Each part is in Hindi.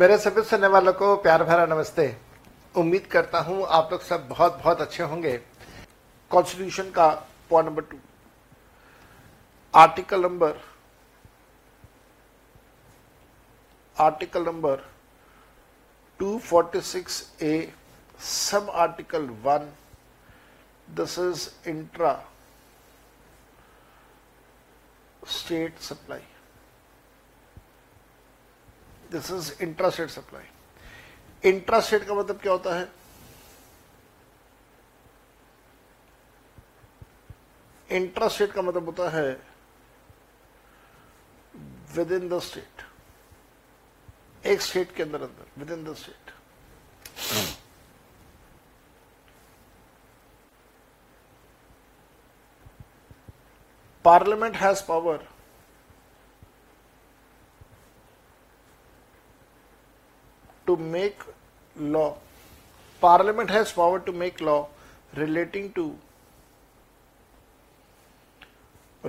मेरे सभी सुनने वालों को प्यार भरा नमस्ते। उम्मीद करता हूँ आप लोग सब बहुत बहुत अच्छे होंगे। कॉन्स्टिट्यूशन का point number two article number article number 246 A sub article one this is intra state supply this is intrastate supply. Intrastate का मतलब क्या होता है? इंट्रास्टेट का मतलब होता है विद इन द स्टेट एक स्टेट के अंदर अंदर within the state parliament has power to make law. Parliament has power to make law relating to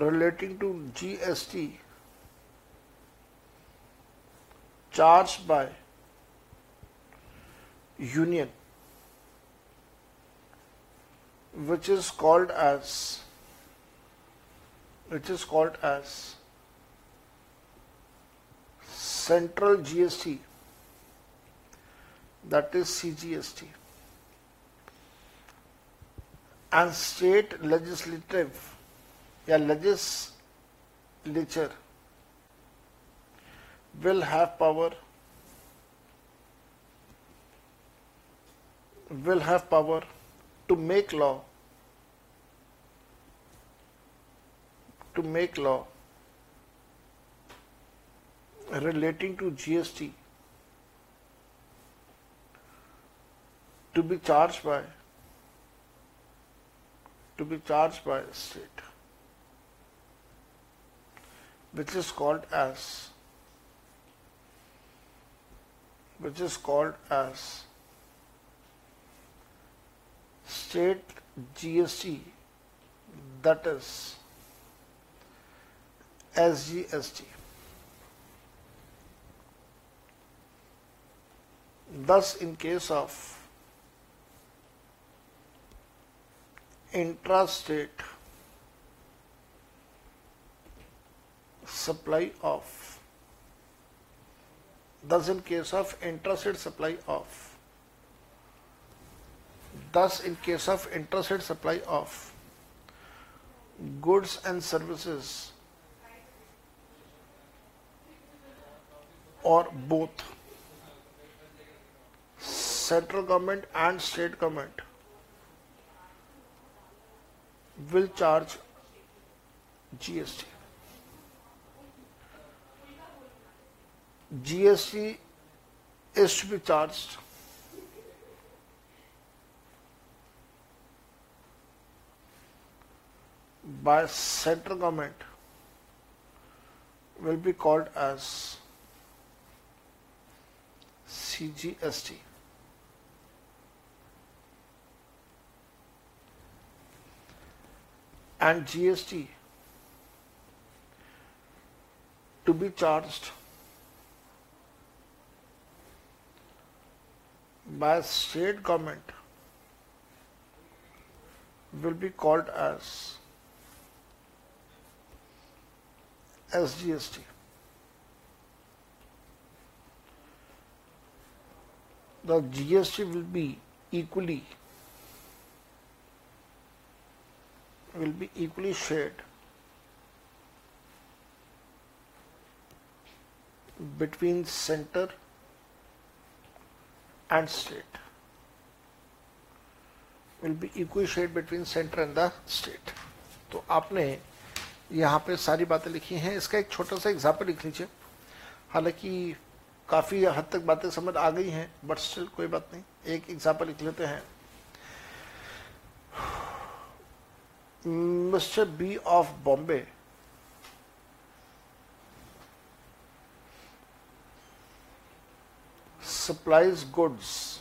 relating to GST charged by union which is called as which is called as central GST that is CGST. And state legislative या legislature will have power will have power to make law to make law relating to GST to be charged by to be charged by state which is called as which is called as state GST that is SGST. Thus, in case of intrastate supply of thus in case of intrastate supply of thus in case of intrastate supply of goods and services or both central government and state government will charge GST. GST is to be charged by central government will be called as CGST. And GST to be charged by state government will be called as SGST. The GST will be equally will be equally shared between center and state will be equally shared between center and the state तो आपने यहाँ पे सारी बातें लिखी हैं इसका एक छोटा सा एग्ज़ाम्पल लिख लीजिए हालाँकि काफ़ी हद तक बातें समझ आ गई हैं बट स्टिल कोई बात नहीं एक एग्ज़ाम्पल लिख लेते हैं Mr. B of Bombay supplies goods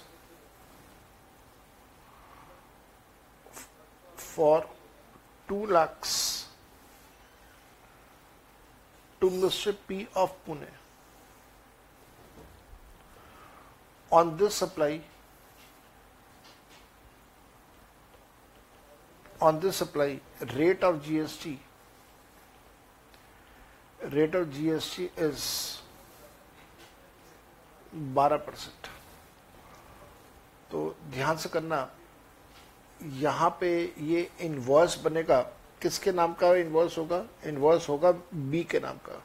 for 2 lakhs to Mr. P of Pune. on this supply on this supply, rate of GST rate of GST is 12 percent तो ध्यान से करना, यहाँ पे ये इनवॉइस बनेगा, किसके नाम का इनवॉइस होगा? इनवॉइस होगा बी के नाम का।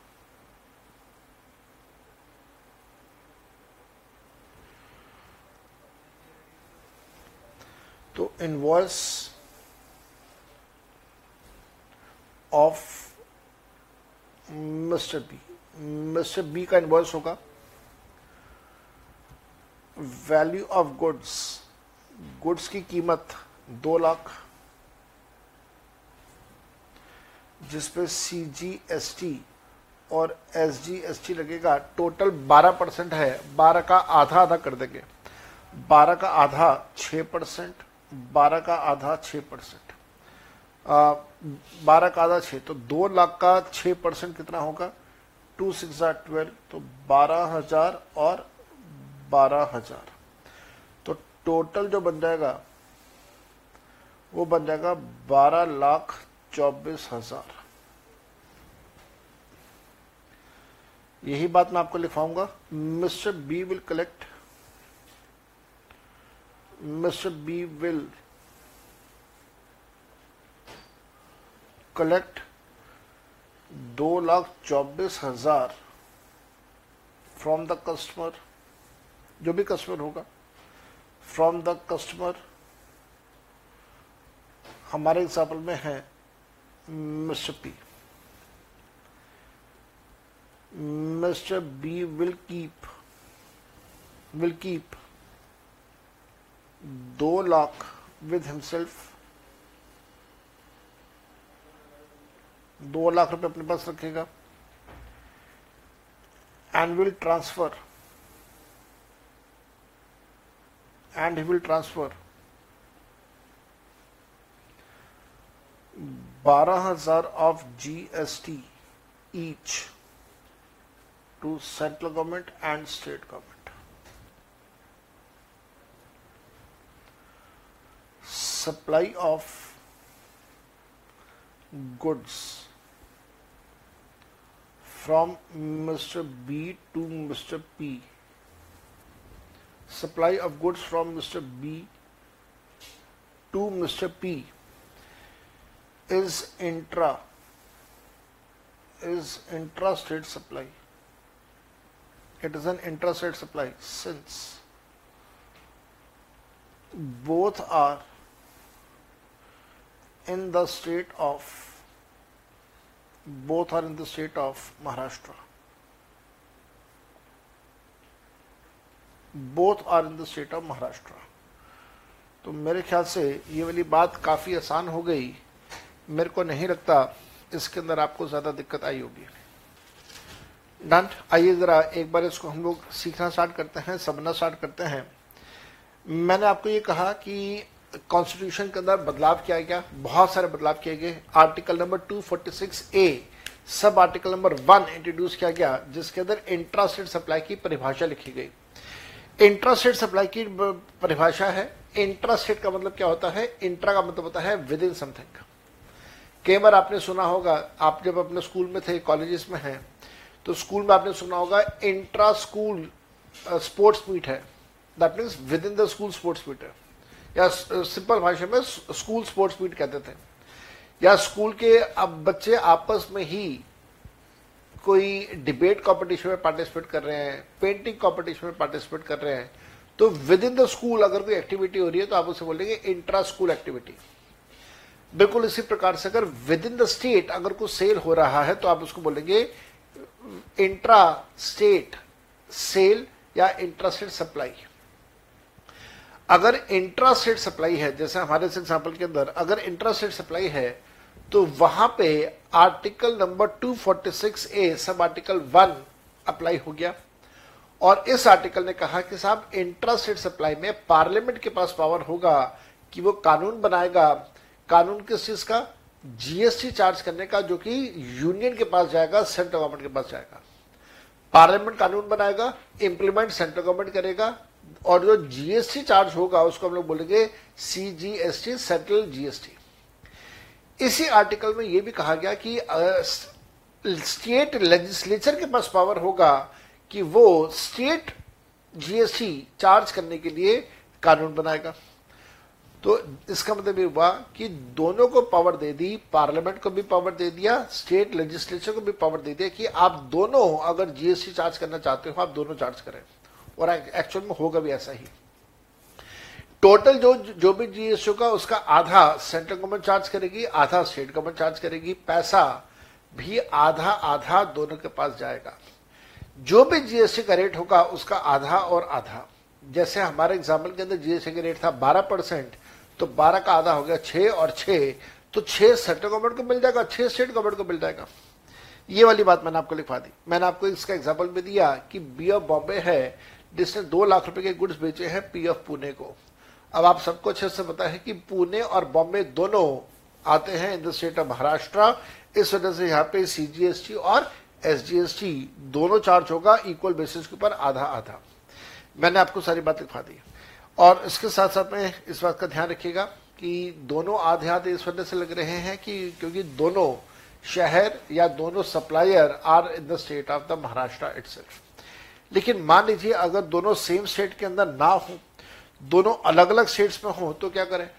तो invoice of mister B mister B का इनवॉइस होगा। वैल्यू ऑफ़ गुड्स गुड्स की कीमत दो लाख। जिसपे सी जी एस टी और एस जी एस टी लगेगा टोटल बारह परसेंट है। बारह का आधा आधा कर देंगे। बारह का आधा छ परसेंट। बारह का आधा छ परसेंट। बारह का आधा छह तो दो लाख का छ परसेंट कितना होगा? टू सिक्स ट्वेल्व तो बारह हज़ार और बारह हज़ार। तो टोटल जो बन जाएगा, वो बन जाएगा बारह लाख चौबीस हज़ार। यही बात मैं आपको लिखवाऊँगा। Mister B will collect. Mister B will collect दो लाख चौबीस हज़ार फ्रॉम द कस्टमर जो भी कस्टमर होगा फ्रॉम द कस्टमर हमारे एग्ज़ाम्पल में है mister P. Mister B will keep will keep दो लाख विद हिमसेल्फ दो लाख रुपए अपने पास रखेगा। And will transfer and he will transfer बारह हज़ार of GST each to central government and state government supply of goods. From Mr. B to Mr. P. Supply of goods from Mr. B to Mr. P is intra is intrastate supply. It is an intrastate supply since both are in the state of both are in the state of Maharashtra. Both are in the state of Maharashtra तो मेरे ख्याल से ये वाली बात काफ़ी आसान हो गई। मेरे को नहीं लगता इसके अंदर आपको ज़्यादा दिक्कत आई होगी। डन आइए जरा एक बार इसको हम लोग सीखना स्टार्ट करते हैं, समझना स्टार्ट करते हैं। मैंने आपको ये कहा कि कॉन्स्टिट्यूशन के अंदर बदलाव किया गया, बहुत सारे बदलाव किए गए। Article number 246 A sub article number one introduce किया गया, जिसके अंदर इंट्रास्टेट सप्लाई की परिभाषा लिखी गई। इंट्रास्टेट सप्लाई की परिभाषा है। इंट्रास्टेट का मतलब क्या होता है? इंट्रा का मतलब होता है विद इन समथिंग कई बार आपने सुना होगा, आप जब अपने स्कूल में थे कॉलेजेस में हैं तो स्कूल में आपने सुना होगा इंट्रा स्कूल स्पोर्ट्स मीट है। That means within the school sports meet है। या सिंपल भाषा में स्कूल स्पोर्ट्स मीट कहते थे। या स्कूल के अब बच्चे आपस में ही कोई डिबेट कंपटीशन में पार्टिसिपेट कर रहे हैं पेंटिंग कंपटीशन में पार्टिसिपेट कर रहे हैं तो विद इन द स्कूल अगर कोई एक्टिविटी हो रही है तो आप उसे बोलेंगे इंट्रा स्कूल एक्टिविटी बिल्कुल इसी प्रकार से अगर विद इन द स्टेट अगर कोई सेल हो रहा है तो आप उसको बोलेंगे इंट्रा स्टेट सेल या इंट्रा स्टेट सप्लाई अगर इंट्रास्टेट सप्लाई है, जैसे हमारे इस एग्ज़ाम्पल के अंदर, अगर इंट्रास्टेट सप्लाई है तो वहाँ पे article number 246 A sub article 1 apply हो गया। और इस आर्टिकल ने कहा कि साहब इंट्रास्टेट सप्लाई में पार्लियामेंट के पास पावर होगा कि वो कानून बनाएगा। कानून किस चीज़ का? जीएसटी चार्ज करने का, जो कि यूनियन के पास जाएगा सेंट्रल गवर्नमेंट के पास जाएगा। पार्लियामेंट कानून बनाएगा इंप्लीमेंट सेंट्रल गवर्नमेंट करेगा और जो जीएसटी चार्ज होगा, उसको हम लोग बोलेंगे सीजीएसटी सेंट्रल जीएसटी इसी आर्टिकल में यह भी कहा गया कि स्टेट लेजिस्लेचर के पास पावर होगा कि वो स्टेट जीएसटी चार्ज करने के लिए कानून बनाएगा। तो इसका मतलब ये हुआ कि दोनों को पावर दे दी पार्लियामेंट को भी पावर दे दिया स्टेट लेजिस्लेचर को भी पावर दे दिया कि आप दोनों अगर जीएसटी चार्ज करना चाहते हो, आप दोनों चार्ज करें। और एक्चुअल में होगा भी ऐसा ही। टोटल जो जो भी जीएसटी का उसका आधा सेंट्रल गवर्नमेंट चार्ज करेगी, आधा स्टेट गवर्नमेंट चार्ज करेगी, पैसा भी आधा आधा दोनों के पास जाएगा। जो भी जीएसटी का रेट होगा, उसका आधा और आधा। जैसे हमारे एग्ज़ाम्पल के अंदर जीएसटी का रेट था 12 परसेंट तो 12 का आधा हो गया 6 और 6 तो 6 सेंट्रल गवर्नमेंट को मिल जाएगा 6 स्टेट गवर्नमेंट को मिल जाएगा। ये वाली बात मैंने आपको लिखवा दी। मैंने आपको इसका एग्ज़ाम्पल भी दिया कि बी ऑफ़ बॉम्बे है जिसने दो लाख रुपए के गुड्स बेचे हैं पी ऑफ़ पुणे को। अब आप सबको अच्छे से पता है कि पुणे और बॉम्बे दोनों आते हैं in the state of Maharashtra. इस वजह से यहाँ पे सीजीएसटी और एसजीएसटी दोनों चार्ज होगा इक्वल बेसिस के ऊपर आधा आधा मैंने आपको सारी बात लिखवा दी। और इसके साथ साथ में इस बात का ध्यान रखिएगा कि दोनों आधे आधे इस वजह से लग रहे हैं कि क्योंकि दोनों शहर या दोनों supplier are in the state of the Maharashtra it's लेकिन मान लीजिए अगर दोनों सेम सेट के अंदर ना हो, दोनों अलग अलग सेट्स में हो तो क्या करें?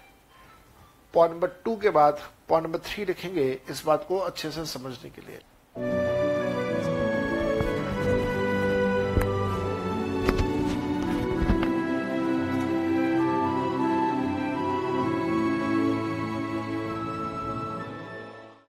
पॉइंट नंबर टू के बाद पॉइंट नंबर थ्री लिखेंगे इस बात को अच्छे से समझने के लिए।